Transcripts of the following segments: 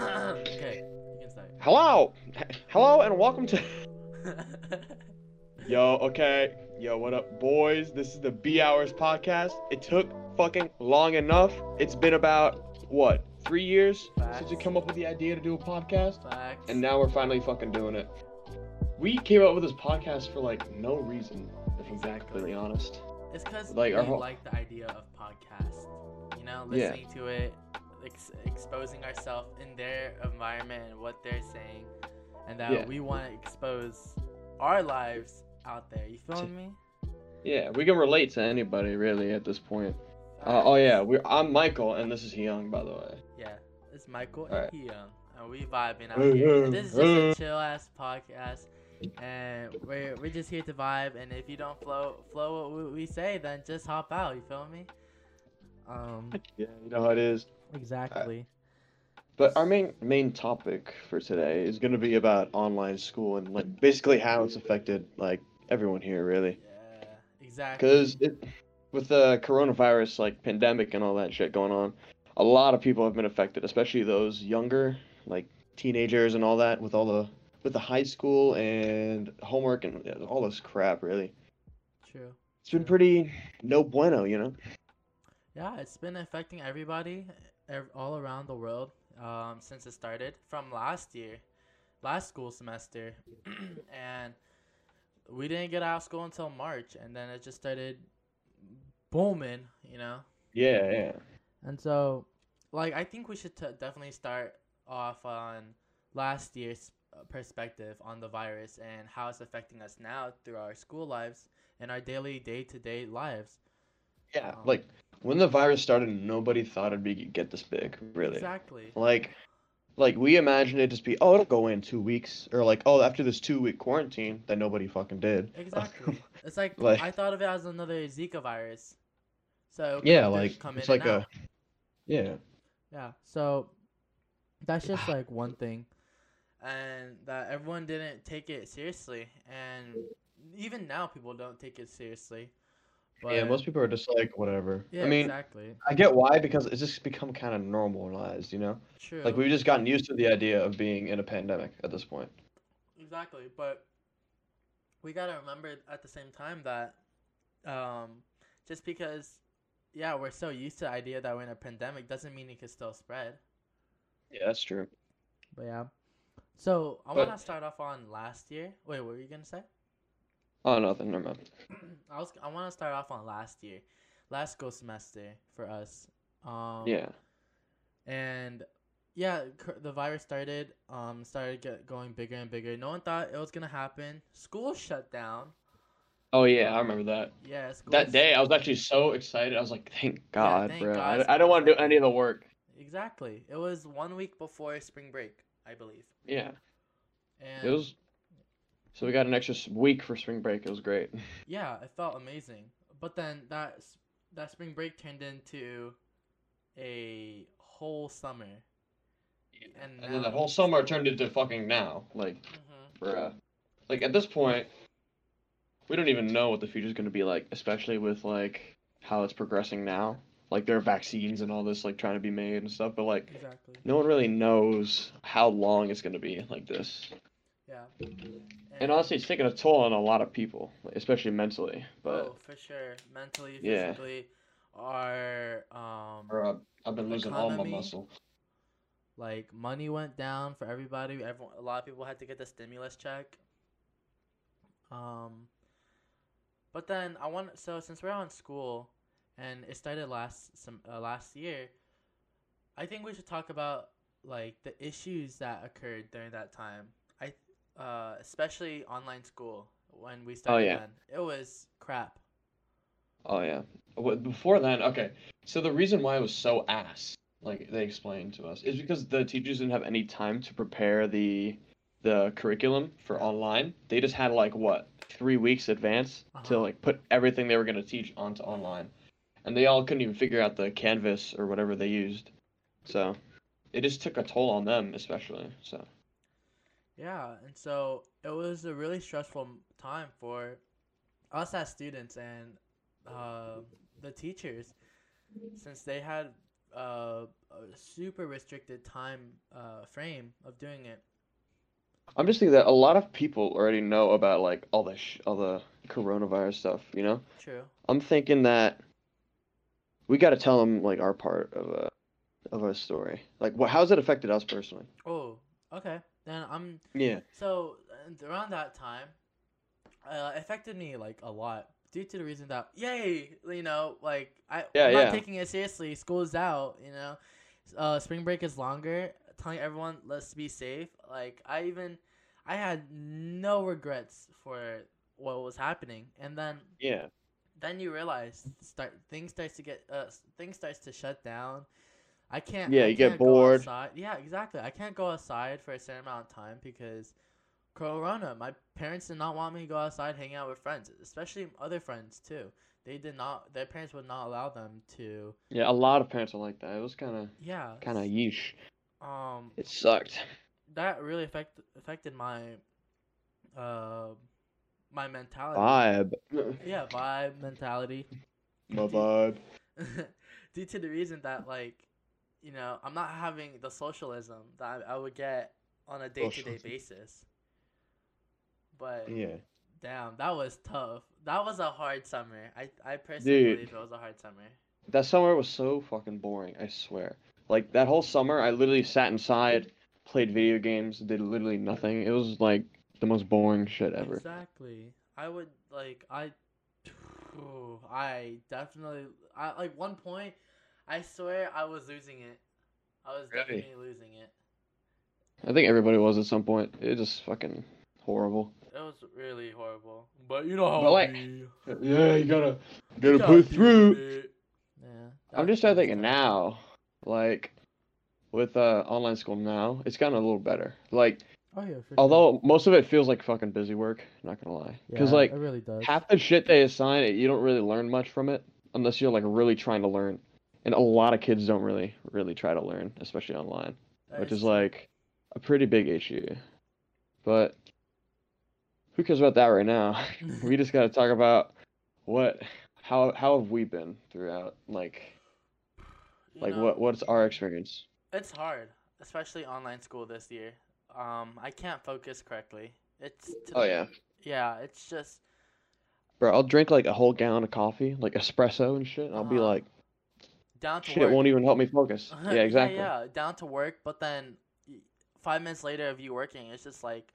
okay, you can start. Hello, hello, and welcome to. Yo, okay, yo, what up, boys? This is the B Hours podcast. It took fucking long enough. It's been about what three years since we Facts. come up with the idea to do a podcast, Facts. and now we're finally fucking doing it. We came up with this podcast for like no reason, if I'm being Exactly. completely honest. it's because like, we whole- like the idea of podcast. You know, Yeah. listening to it, ex- exposing ourselves in their environment and what they're saying, and that Yeah. we want to expose our lives out there. You feel me? Yeah, we can relate to anybody really at this point. Uh, oh yeah, we're, I'm Michael, and this is Young, by the way. Yeah, it's Michael Alright. and Young, and we vibing out here. This is just a chill ass podcast, and we're we're just here to vibe. And if you don't flow flow what we, we say, then just hop out. You feel me? Um, Yeah, you know how it is. Exactly. Uh, but our main main topic for today is going to be about online school and like basically how it's affected like everyone here really. Yeah, exactly. Because with the coronavirus like pandemic and all that shit going on, a lot of people have been affected, especially those younger like teenagers and all that with all the with the high school and homework and all this crap really. True. It's been pretty no bueno, you know. Yeah, it's been affecting everybody ev- all around the world um, since it started from last year, last school semester, and we didn't get out of school until March, and then it just started booming, you know. Yeah, yeah. And so, like, I think we should t- definitely start off on last year's perspective on the virus and how it's affecting us now through our school lives and our daily day-to-day lives. Yeah, Um, like when the virus started, nobody thought it'd be get this big, really. Exactly. Like, like we imagined it just be, oh, it'll go in two weeks, or like, oh, after this two week quarantine that nobody fucking did. Exactly. It's like, Like- I thought of it as another Zika virus. So yeah, like come it's in and like a, out. yeah, yeah. So that's just like one thing, and that everyone didn't take it seriously, and even now people don't take it seriously. But yeah. Most people are just like whatever. yeah, I mean, exactly. I get why because it's just become kind of normalized, you know. True. Like we've just gotten used to the idea of being in a pandemic at this point. Exactly, but we gotta remember at the same time that um, just because, yeah, we're so used to the idea that we're in a pandemic doesn't mean it can still spread. Yeah, that's true. But yeah, so I want to start off on last year. Wait, what were you gonna say? Oh, nothing. Never mind. I was I want to start off on last year, last school semester for us. Um, Yeah. and yeah, the virus started um started get going bigger and bigger. No one thought it was gonna happen. School shut down. Oh yeah, I remember that. Yeah, school That day, I was actually so excited. I was like, "Thank God, thank bro! God I, I don't want to do any of the work." Exactly. It was one week before spring break, I believe. Yeah, And it was. So we got an extra week for spring break. It was great. yeah, it felt amazing. But then that that spring break turned into a whole summer. And And then now- that whole summer turned into fucking now. Like, hmm bruh. Like at this point, we don't even know what the future's gonna be like, especially with like how it's progressing now. Like there are vaccines and all this like trying to be made and stuff, but like Exactly. no one really knows how long it's gonna be like this. Yeah. And honestly, it's taking a toll on a lot of people, especially mentally. But oh, for sure, mentally, Yeah. physically, our um, Bruh, I've been losing all my Economy. muscle. like money went down for everybody. Everyone, a lot of people had to get the stimulus check. Um, but then I want so since we're on school, and it started last some uh, last year, I think we should talk about like the issues that occurred during that time. Uh, especially online school when we started. yeah. Then. It was crap. Oh yeah. Before then, okay. So the reason why it was so ass, like they explained to us, is because the teachers didn't have any time to prepare the the curriculum for online. They just had like what three weeks advance to Uh-huh. like put everything they were gonna teach onto online, and they all couldn't even figure out the Canvas or whatever they used. So it just took a toll on them, especially. So Yeah, and so it was a really stressful time for us as students and uh, the teachers, since they had uh, a super restricted time uh, frame of doing it. I'm just thinking that a lot of people already know about like all the sh- all the coronavirus stuff, you know. True. I'm thinking that we got to tell them like our part of a of a story. Like, what? How's it affected us personally? Oh, okay. Then I'm Yeah. so around that time, uh, it affected me like a lot due to the reason that yay, you know, like I Yeah, I'm not yeah. taking it seriously. School's out, you know. Uh, spring break is longer. Telling everyone let's be safe. Like I even, I had no regrets for what was happening, and then Yeah. then you realize start things starts to get uh things starts to shut down. I can't. Yeah, I you get can't go bored. Yeah, exactly. I can't go outside for a certain amount of time because Corona. My parents did not want me to go outside, hang out with friends, especially other friends too. They did not. Their parents would not allow them to. Yeah. A lot of parents are like that. It was kind of Yeah. kind of yeesh. Um, It sucked. that really affect affected my, uh, my mentality. Vibe. Yeah, vibe mentality. My vibe. due to the reason that like you know i'm not having the socialism that i, I would get on a day-to-day basis but Yeah. damn that was tough that was a hard summer i i personally Dude. believe it was a hard summer That summer was so fucking boring. I swear. Like that whole summer, I literally sat inside, played video games, did literally nothing. It was like the most boring shit ever. exactly i would like i i definitely i like one point i swear i was losing it i was Really? definitely losing it I think everybody was at some point. It just fucking horrible. it was really horrible but you know how But, like, be. Yeah, you gotta You gotta deal with it. Yeah. I'm just that starting was thinking now, like with uh online school now, it's gotten a little better. Like Oh yeah, for although most of it feels like fucking busy work, not gonna lie. Because like it really does. half the shit they assign, you don't really learn much from it unless you're like really trying to learn. And a lot of kids don't really really try to learn, especially online, That which is like a pretty big issue. But who cares about that right now? we just got to talk about what how how have we been throughout like You like know, what what's our experience? It's hard, especially online school this year. Um, I can't focus correctly. It's Oh yeah. yeah. It's just Bro, I'll drink like a whole gallon of coffee, like espresso and shit. and I'll be Uh-huh. like, down to shit, work. won't even help me focus. Yeah, exactly. yeah, down to work, but then five minutes later of you working, it's just like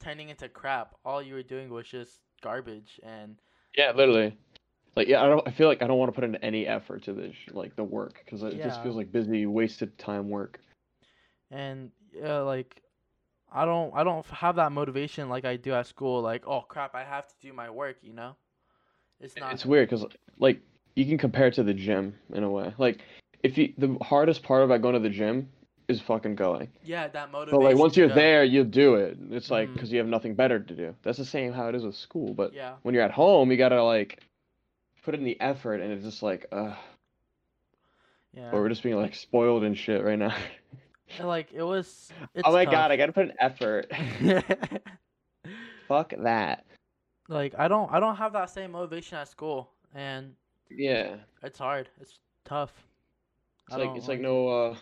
turning into crap. All you were doing was just garbage, and Yeah, literally. Like, yeah, I don't. I feel like I don't want to put in any effort to this, like the work, because it just feels like busy, wasted time work. and uh, like I don't I don't have that motivation like I do at school. Like oh crap, I have to do my work. You know, it's not. It's weird because like you can compare it to the gym in a way. Like, if you the hardest part about going to the gym is fucking going. Yeah, that motivation. But like once you're there, you do it. It's like because you have nothing better to do. That's the same how it is with school. But Yeah, when you're at home, you gotta like put in the effort, and it's just like, uh, yeah. but we're just being like spoiled and shit right now. Like it was. It's oh my god, I gotta put an effort. Fuck that. like I don't I don't have that same motivation at school, and Yeah, it's hard. It's tough. it's I like it's like no uh,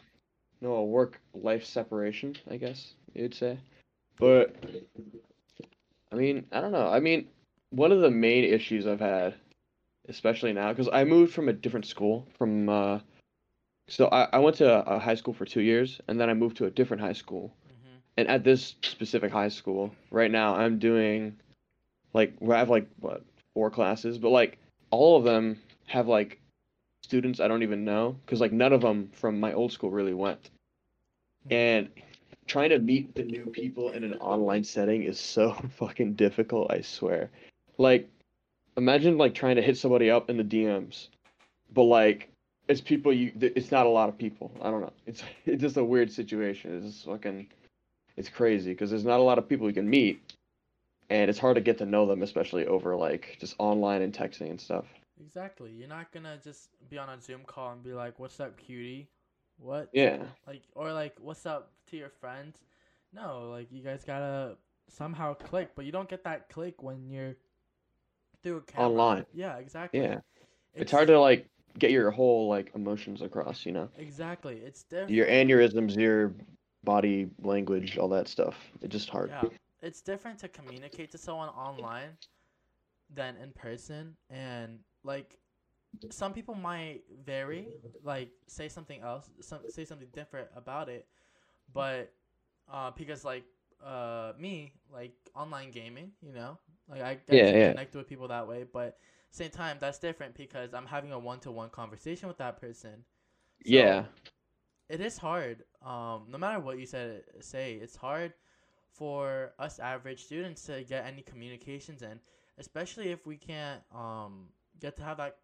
no work life separation, I guess you'd say. But I mean, I don't know. I mean, one of the main issues I've had, especially now, because I moved from a different school from uh, so I, I went to a high school for two years, and then I moved to a different high school. hmm And at this specific high school, right now, I'm doing like I have like what four classes, but like all of them have like students I don't even know because like none of them from my old school really went. Hmm. And trying to meet the new people in an online setting is so fucking difficult, I swear. Like imagine like trying to hit somebody up in the DMs, but like it's people you it's not a lot of people. I don't know. It's it's just a weird situation. It's just fucking it's crazy because there's not a lot of people you can meet and it's hard to get to know them especially over like just online and texting and stuff Exactly. You're not gonna just be on a Zoom call and be like, "What's up, cutie?" What? yeah Like or like, "What's up" to your friends? No, like you guys gotta somehow click, but you don't get that click when you're through a camera. Online. Yeah, exactly. yeah it's hard to like get your whole like emotions across. You know, Exactly. It's different. your aneurysms, your body language, all that stuff. It's just hard. Yeah, it's different to communicate to someone online than in person, and like some people might vary, like say something else, some say something different about it, but uh, because like uh me like online gaming, you know, like I get Yeah, to yeah. connect with people that way, but same time that's different because I'm having a one to one conversation with that person. So, Yeah. it is hard. Um, no matter what you said, say it's hard for us average students to get any communications in, especially if we can't um get to have that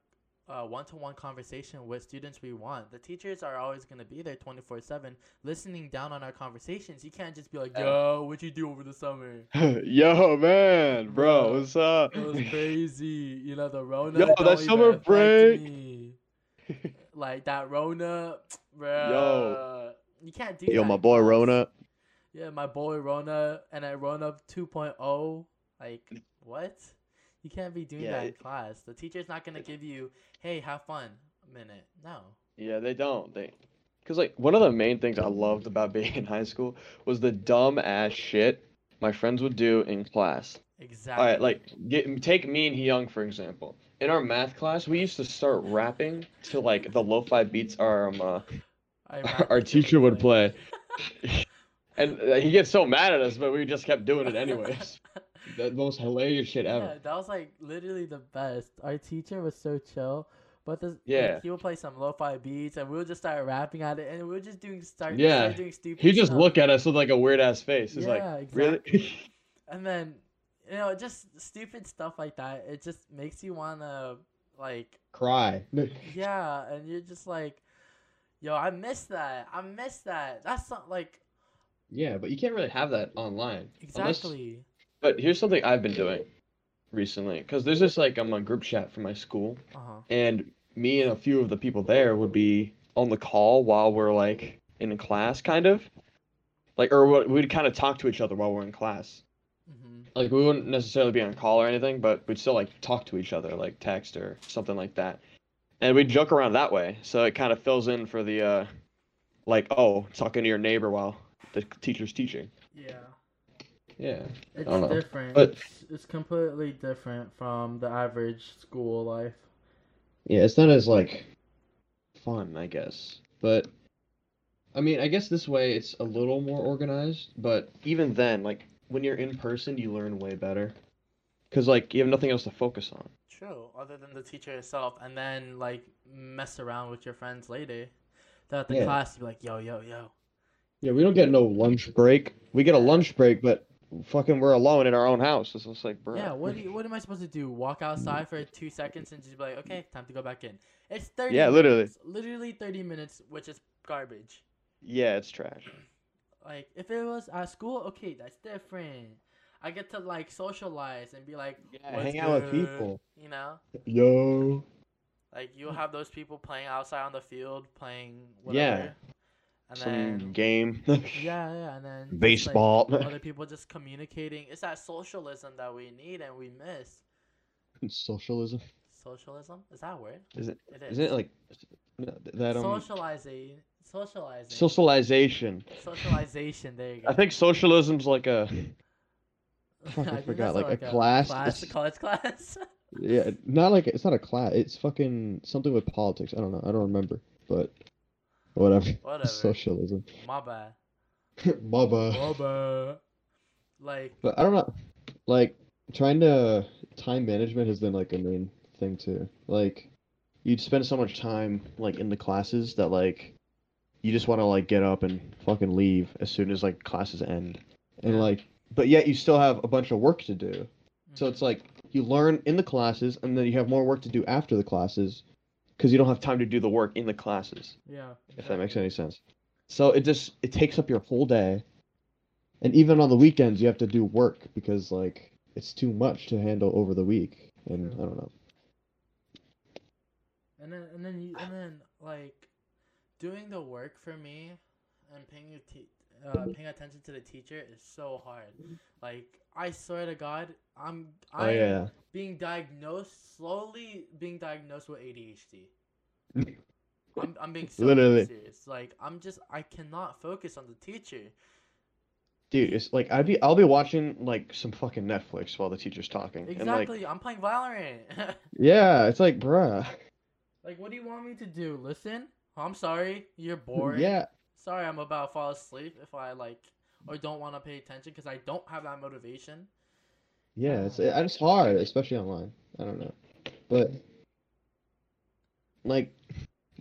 uh one to one conversation with students we want. The teachers are always gonna be there twenty four seven, listening down on our conversations. You can't just be like, "Yo, what you do over the summer?" Yo, man, Bro, bro, what's up? It was crazy. You know the Rona. Yo, that summer affect break. me. Like that Rona, bro. Yo. you can't do Yo, that my boy class. Rona. Yeah, my boy Rona and I Rona 2.0. Like what? You can't be doing Yeah, that in it- class. The teacher's not gonna give you, "Hey, have fun." A minute. No. Yeah, they don't. They, cause like one of the main things I loved about being in high school was the dumb ass shit my friends would do in class. Exactly. All right, like get, take me and Young for example. In our math class, we used to start rapping to like the lo-fi beats our um, uh, our, our teacher would play, and uh, he gets so mad at us, but we just kept doing it anyways. The most hilarious shit ever. Yeah, that was like literally the best. Our teacher was so chill, but this Yeah. like, he would play some lo-fi beats, and we would just start rapping at it, and we were just doing start Yeah. start doing stupid. He just look at us with like a weird ass face. It's Yeah, like, exactly. really? and then you know just stupid stuff like that. It just makes you wanna like Cry. yeah, and you're just like, yo, I miss that. I miss that. That's not like Yeah, but you can't really have that online. Unless- exactly. But here's something I've been doing recently, because there's this like I'm on group chat for my school, Uh huh. and me and a few of the people there would be on the call while we're like in class, kind of, like or we'd kind of talk to each other while we're in class. hmm Like we wouldn't necessarily be on call or anything, but we'd still like talk to each other, like text or something like that, and we'd joke around that way. So it kind of fills in for the uh, like oh talking to your neighbor while the teacher's teaching. Yeah. Yeah. It's different. but- It's, it's completely different from the average school life. Yeah, it's not as like Fun, I guess. but I mean, I guess this way it's a little more organized, but even then, like when you're in person, you learn way better. Cause like you have nothing else to focus on. True, other than the teacher itself, and then like mess around with your friends later. Throughout the Yeah. class, you be like, yo, yo, yo. yeah, we don't get no lunch break. We get a lunch break, but fucking we're alone in our own house. It's just like, bro. Yeah, what do you, what am I supposed to do? Walk outside for two seconds and just be like, okay, time to go back in. It's thirty. Yeah, literally. minutes, literally thirty minutes, which is garbage. Yeah, it's trash. Like if it was at school, okay, that's different. I get to like socialize and be like, Yeah, "What's hang out with people. You know, Yo. like you'll have those people playing outside on the field, playing whatever. And Some then game. yeah, yeah, and then just, like, Baseball. other people just communicating. It's that socialism that we need and we miss. Socialism. Socialism is that a word? Is it? It is. Isn't it like that um socializing? Socializing. Socialization. Socialization. There you go. I think socialism's like a. Fuck, I think forgot, that's like a class- class, it's- college class. yeah, not like it's not a class. It's fucking something with politics. I don't know. I don't remember, but whatever. Whatever. Socialism. My bad. Baba. My bad. Like, But I don't know. Like trying to time management has been like a main thing too. Like you'd spend so much time like in the classes that like you just want to like get up and fucking leave as soon as like classes end. And like but yet you still have a bunch of work to do. So mhm. it's like you learn in the classes and then you have more work to do after the classes Because you don't have time to do the work in the classes. yeah. if that makes any sense. So it just it takes up your whole day. And even on the weekends you have to do work because like it's too much to handle over the week. And True. I don't know. And then, and then, you, and then, like, doing the work for me and paying your te- uh, paying attention to the teacher is so hard. Like, I swear to God, I'm Oh I'm yeah. being diagnosed slowly being diagnosed with ADHD. I'm, I'm being so Literally. serious. Like I'm just I cannot focus on the teacher. Dude, it's like I'd be I'll be watching like some fucking Netflix while the teacher's talking. And like Exactly. I'm playing Valorant. yeah, it's like bruh. like what do you want me to do? Listen? I'm sorry. You're boring. Yeah. Sorry, I'm about to fall asleep if I like or don't want to pay attention because I don't have that motivation. Yeah, it's it's hard, especially online. I don't know. But like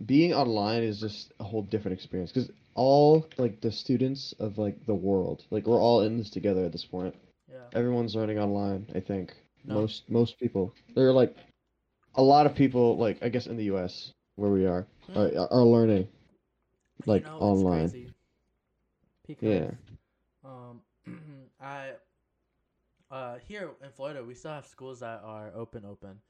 being online is just a whole different experience because all like the students of like the world, like we're all in this together at this point. Yeah. Everyone's learning online, I think. No. Most most people. There are like a lot of people like I guess in the US where we are Hmm. are, are learning like You know, online. Because Yeah. um I uh here in Florida we still have schools that are open open.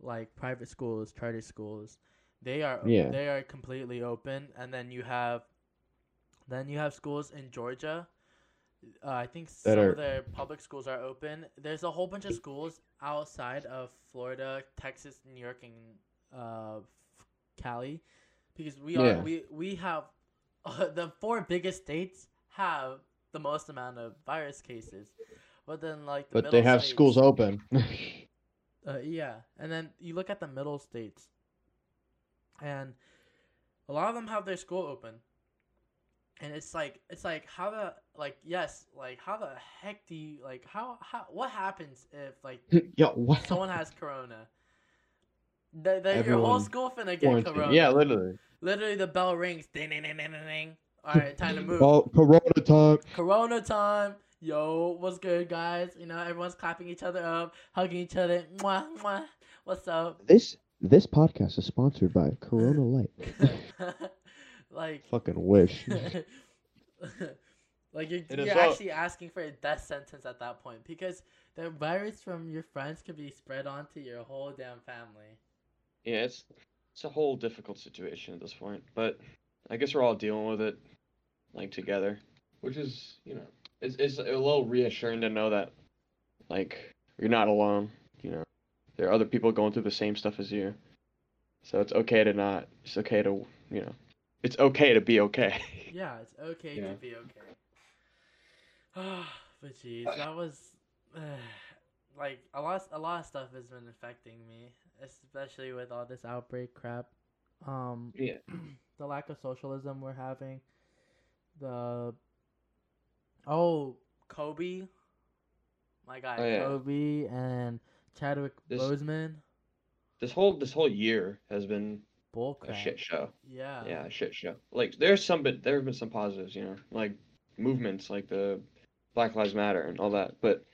Like private schools, charter schools. They are Yeah. they are completely open and then you have then you have schools in Georgia. Uh, I think That some are- of their public schools are open. There's a whole bunch of schools outside of Florida, Texas, New York, and uh, Cali, because we are Yeah. we we have the four biggest states have the most amount of virus cases, but then like the middle. But they have states- schools open. uh, yeah, and then you look at the middle states, and a lot of them have their school open, and it's like it's like how the like yes like how the heck do you like how how what happens if like Yo, what? someone has corona? The, the, your whole school finna get corona. Yeah, literally. Literally the bell rings. Ding ding ding ding ding. ding. All right, time to move. Oh, Corona time. Corona time. Yo, what's good, guys? You know, everyone's clapping each other up, hugging each other. Mwah, mwah. What's up? This this podcast is sponsored by Corona Light. like, Fucking wish. like you're, you're so- actually asking for a death sentence at that point because the virus from your friends could be spread onto your whole damn family. Yeah, it's it's a whole difficult situation at this point, but I guess we're all dealing with it like together, which is you know it's it's a little reassuring to know that like you're not alone. You know, there are other people going through the same stuff as you, so it's okay to not. It's okay to you know, it's okay to be okay. Yeah, it's okay to be okay. Ah, but jeez, that was like a lot. A lot of stuff has been affecting me, especially with all this outbreak crap. Um, yeah. the lack of socialism we're having. The oh Kobe, my guy Oh, yeah. Kobe and Chadwick This- Boseman. This whole this whole year has been Bull a shit show. Yeah. Yeah, a shit show. Like there's some, but there have been some positives, you know, like movements, like the Black Lives Matter and all that. But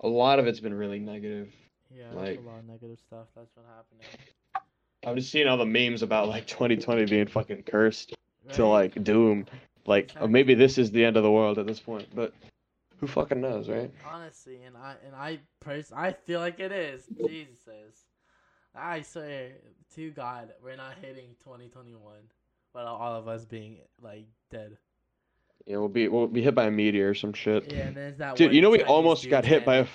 a lot of it's been really negative. Yeah. like- a lot of negative stuff that's been happening. I'm just seeing all the memes about like 2020 being fucking cursed to like doom. Like uh, maybe this is the end of the world at this point, but who fucking knows, right? Honestly, and I and I pers- I feel like it is. Jesus, I swear to God, we're not hitting 2021, but all of us being like dead. Yeah, we'll be we'll be hit by a meteor or some shit. Yeah, and there's that. Dude, you know we almost got hit by a.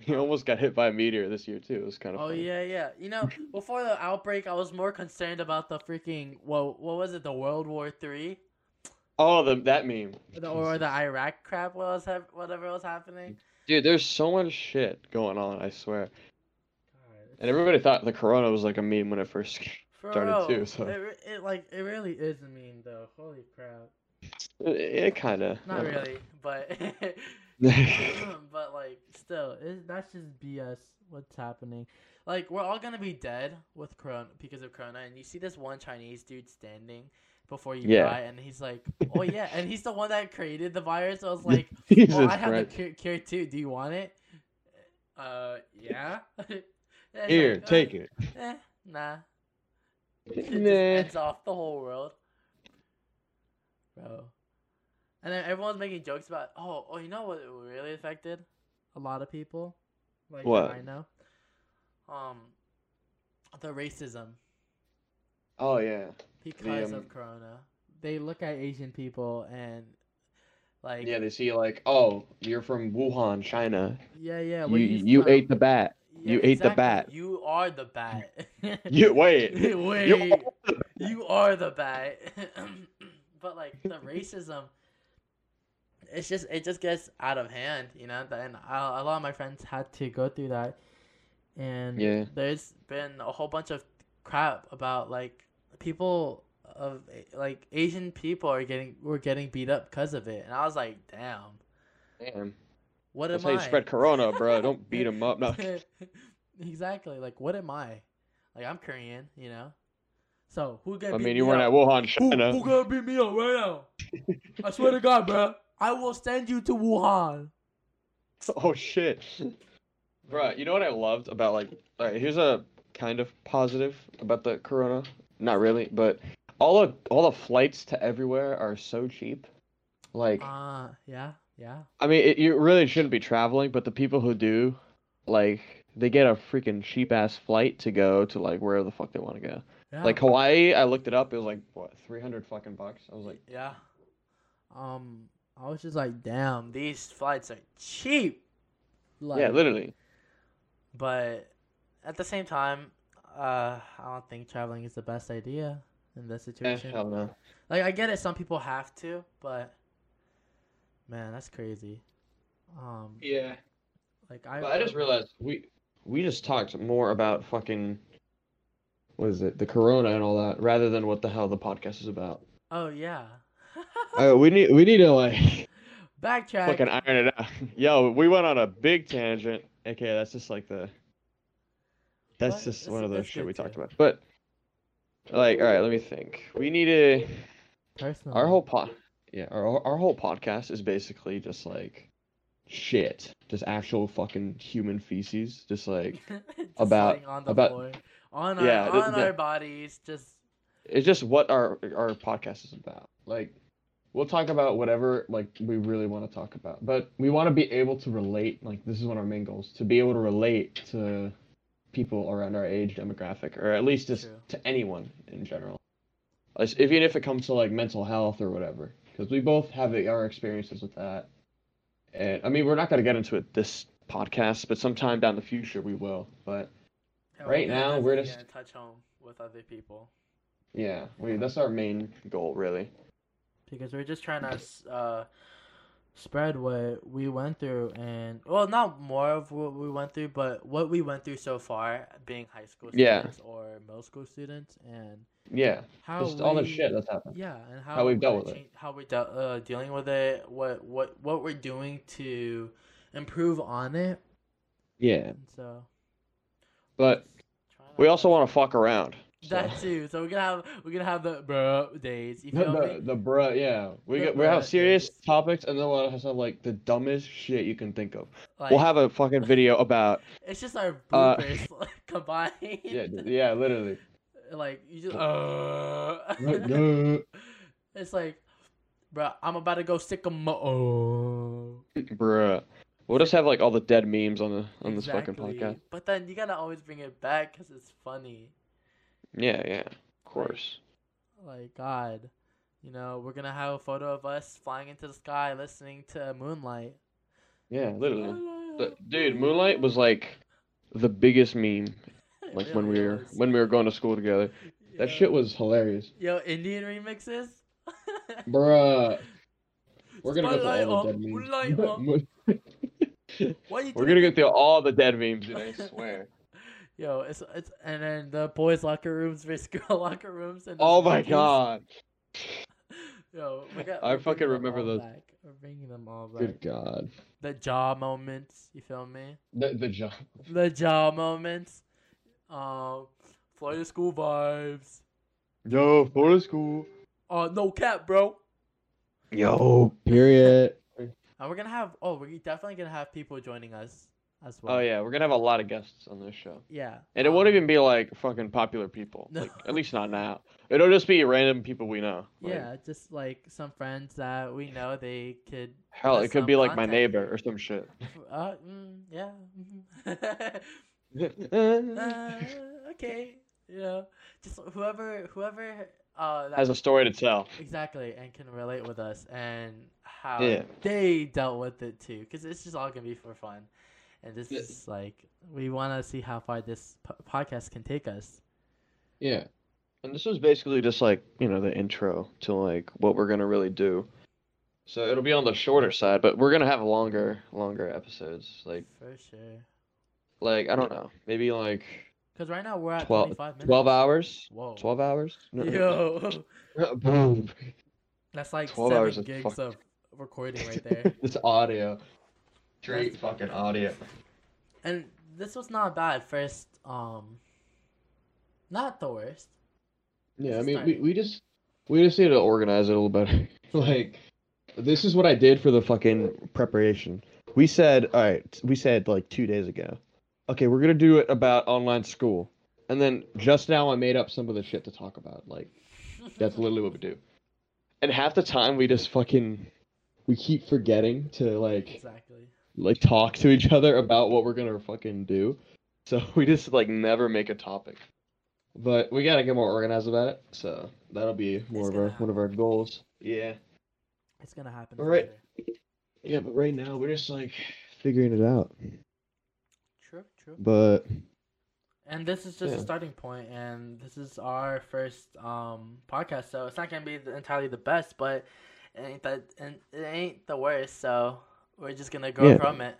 We almost got hit by a meteor this year too. It was kind of. Oh funny. yeah, yeah. You know, before the outbreak, I was more concerned about the freaking what what was it, the World War Three, Oh, the that meme. the, or the Iraq crap, what was whatever was happening. Dude, there's so much shit going on. I swear. God, And everybody thought the corona was like a meme when it first. Started real, too, so- it, it like it really is a meme though. Holy crap! It, it kind of. Not really, but but like still, it, that's just BS. What's happening? Like we're all gonna be dead with corona because of corona, and you see this one Chinese dude standing before you Yeah. die, and he's like, "Oh yeah," and he's the one that created the virus. So I was like, "Oh, I have the cure, cure too. Do you want it?" Uh, yeah. Here, like, take "Uh, it. Eh, nah. It Nah. ends off the whole world, bro. And then everyone's making jokes about, oh, oh, you know what really affected a lot of people, like What? I know, um, the racism Oh yeah. because um, of Corona. They look at Asian people and, like, Yeah, they see like, oh, you're from Wuhan, China. yeah, yeah. you you ate the bat. Yeah, You ate the bat. You are the bat. You wait. Wait, You you are the bat. but like the racism, it's just it just gets out of hand, you know. And a a lot of my friends had to go through that, and Yeah. there's been a whole bunch of crap about like people of like Asian people are getting were getting beat up because of it, and I was like, damn, Damn. what That's am how I? you spread corona, bro. Don't beat them up. No. exactly. Like, what am I? Like, I'm Korean, you know. So who gonna I mean, me you weren't up? at Wuhan, Who, China. who gonna beat me up right now? I swear to God, bro. I will send you to Wuhan. Oh shit. Bruh, you know what I loved about like alright, here's a kind of positive about the corona. Not really, but all the all the flights to everywhere are so cheap. Like Uh, yeah, yeah. I mean, it, you really shouldn't be traveling, but the people who do, like, they get a freaking cheap ass flight to go to like wherever the fuck they want to go. yeah. Like Hawaii, I looked it up. It was like what, three hundred fucking bucks. I was like, Yeah. Um, I was just like, damn, these flights are cheap. Like, yeah, literally. But at the same time, uh, I don't think traveling is the best idea in this Eh, situation. hell no. Like, I get it, some people have to, but man, that's crazy. Um, Yeah. like I, But I just realized we we just talked more about fucking what is it, the corona and all that, rather than what the hell the podcast is about. Oh yeah. Uh, we need we need to like Backtrack. Fucking iron it out. Yo, we went on a big tangent. Okay, that's just like the. That's What? just That's- one of those shit we too. talked about. But, like, all right, let me think. We need to. Personally. Our whole pod, yeah, our our whole podcast is basically just like shit, just actual fucking human feces, just like Just about- on the about- floor. on our Yeah, on our bodies, just it's just what our our podcast is about. Like, we'll talk about whatever like we really want to talk about, but we want to be able to relate. Like, this is one of our main goals: to be able to relate to people around our age demographic, or at least just True. to anyone in general. As- Even if it comes to like mental health or whatever, because we both have our experiences with that. And I mean, we're not gonna get into it this podcast, but sometime down the future we will. But yeah, Right now, we're just- touch home with other people yeah, we that's our main goal, really. Because we're just trying to uh spread what we went through and well not more of what we went through but what we went through so far being high school Yeah. students or middle school students and Yeah, how just all the we- shit that's happened. Yeah, and how, How we've dealt with it. How we're de- uh, dealing with it. What what what we're doing to improve on it. Yeah, And so but we also want to fuck around. So- that too. So we're gonna have we're gonna have the bro days. You feel the, me? the bruh, yeah. We get, we have serious days. topics, and then we'll have some like the dumbest shit you can think of. Like, we'll have a fucking video about. It's just our uh, like, combined. Yeah, yeah, literally. like you just uh. It's like, bro, I'm about to go stick a mo. Bruh. We'll just have like all the dead memes on the on this fucking Exactly. podcast. But then you gotta always bring it back because it's funny. Yeah, yeah, of course. Like God, you know, we're gonna have a photo of us flying into the sky, listening to Moonlight. Yeah, literally. Dude, Moonlight was like the biggest meme. Like when we were when we were going to school together. That Yo- shit was hilarious. Yo, Indian remixes. Bruh. We're gonna go through all the dead memes. Why you We're gonna get through all the dead memes, dude, I swear. Yo, it's it's and then the boys' locker rooms versus girl locker rooms and Oh my monkeys. god. Yo, got, I fucking remember those. Back. We're bringing them all back. good God. The jaw moments. You feel me? The the job. The jaw moments. Um, Florida school vibes. Yo, Florida school. Uh, no cap, bro. Yo. Period. And we're gonna have. Oh, we're definitely gonna have people joining us as well. Oh yeah, we're gonna have a lot of guests on this show. Yeah. And it won't um, even be like fucking popular people. No. Like at least not now. It'll just be random people we know. Like, Yeah, just like some friends that we know they could. Hell, it could be like my neighbor or some shit. Uh, mm, yeah. mhm. uh, okay. You know, just whoever, whoever, uh, Has a story to tell. exactly and can relate with us and how Yeah. they dealt with it too, because it's just all gonna be for fun. And this Yeah. is like we want to see how far this po- podcast can take us. Yeah. And this was basically just like, you know, the intro to like what we're gonna really do. So it'll be on the shorter side, but we're gonna have longer, longer episodes. Like, For sure. like I don't know, maybe like Because right now we're at 12 25 minutes. 12 hours. Whoa. 12 hours? No, Yo, Boom. that's like 12 seven hours of gigs fuck- of recording right there. this audio. Straight fucking audio. and this was not bad. First, um, not the worst. Yeah, I Just mean, we, we just we just need to organize it a little better. like, this is what I did for the fucking preparation. We said, all right, we said like two days ago, okay, we're gonna do it about online school, and then just now I made up some of the shit to talk about. Like, that's literally what we do. And half the time we just fucking we keep forgetting to like exactly. Like talk to each other about what we're gonna fucking do. So we just like never make a topic. But we gotta get more organized about it. So that'll be more of gonna our one of our goals. Yeah. It's gonna happen. All right. for sure. Yeah, but right now we're just like figuring it out. True. True. But And this is just a starting point, and this is our first um podcast, so it's not gonna be entirely the best, but it ain't that, and it ain't the worst. So we're just gonna go Yeah. from it.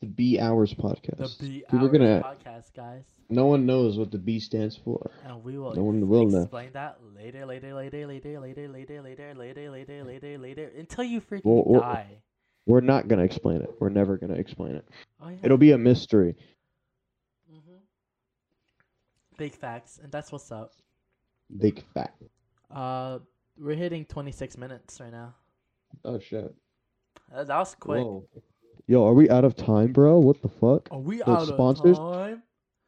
the B Hours podcast. The. B We Hours gonna- podcast, guys, No one knows what the B stands for. and we will No one will know. explain that later, later, later, later, later, later, later, later, later, later, later, until you freaking Well, well- die. We're not gonna explain it. We're never gonna explain it. Oh yeah. It'll be a mystery. hmm Big facts, and that's what's up. Big fact. Uh, we're hitting 26 minutes right now. Oh shit. Uh, that was quick. Whoa. Yo, are we out of time, bro? What the fuck? Are we The out sponsors? of time?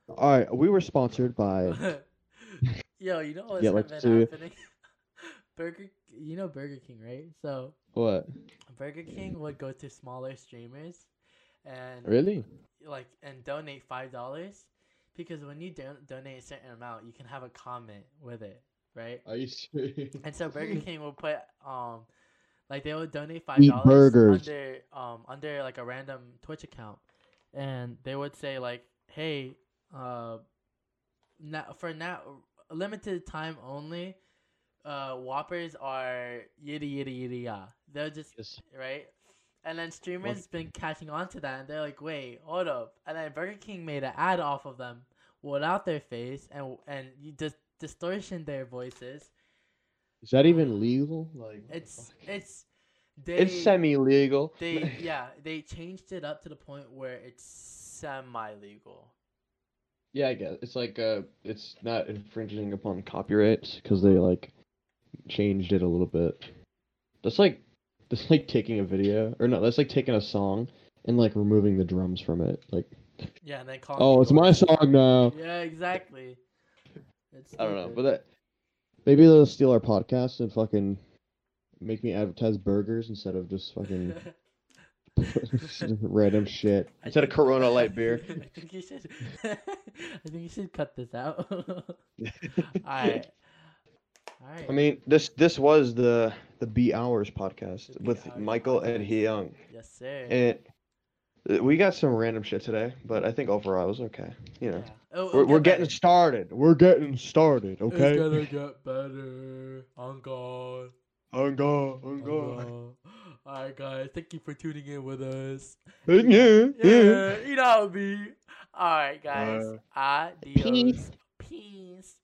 All right, we were sponsored by. Yo, you know what's Yeah, been let's happening? Burger, you know Burger King, right? So What? Burger King would go to smaller streamers, and Really? like and donate five dollars, because when you don- donate a certain amount, you can have a comment with it, right? Are you serious? And so Burger King will put um like they would donate five dollars burgers. under um under like a random Twitch account. And they would say like, Hey, uh now for now limited time only, uh Whoppers are yitty yitty yitty ya. They'll just Yes. right? And then streamers been catching on to that and they're like, Wait, hold up and then Burger King made an ad off of them without their face and and you just distortion their voices. Is that even legal? Like, It's it's they It's semi-legal. they yeah they changed it up to the point where it's semi legal. yeah, I guess it's like uh, it's not infringing upon copyrights because they like changed it a little bit. That's like that's like taking a video or no, that's like taking a song and like removing the drums from it. Like, Yeah, and then calling. oh, it's my song now. Yeah, exactly. It's I don't know, but that Maybe they'll steal our podcast and fucking make me advertise burgers instead of just fucking random shit. I Instead of Corona light beer. I think you should. I think you should cut this out. Alright. Alright. I mean, this this was the the B Hours podcast B with Hours Michael and podcast. He Young, yes, sir. and we got some random shit today, but I think overall it was okay. You know, Yeah. It'll- We're, it'll we're get getting started. We're getting started. Okay. It's Okay. gonna get better. On God. I'm go. I'm On God. Alright, guys. Thank you for tuning in with us. Yeah. Yeah. Yeah, you know me. Alright, guys. Uh, Adios. peace. Peace.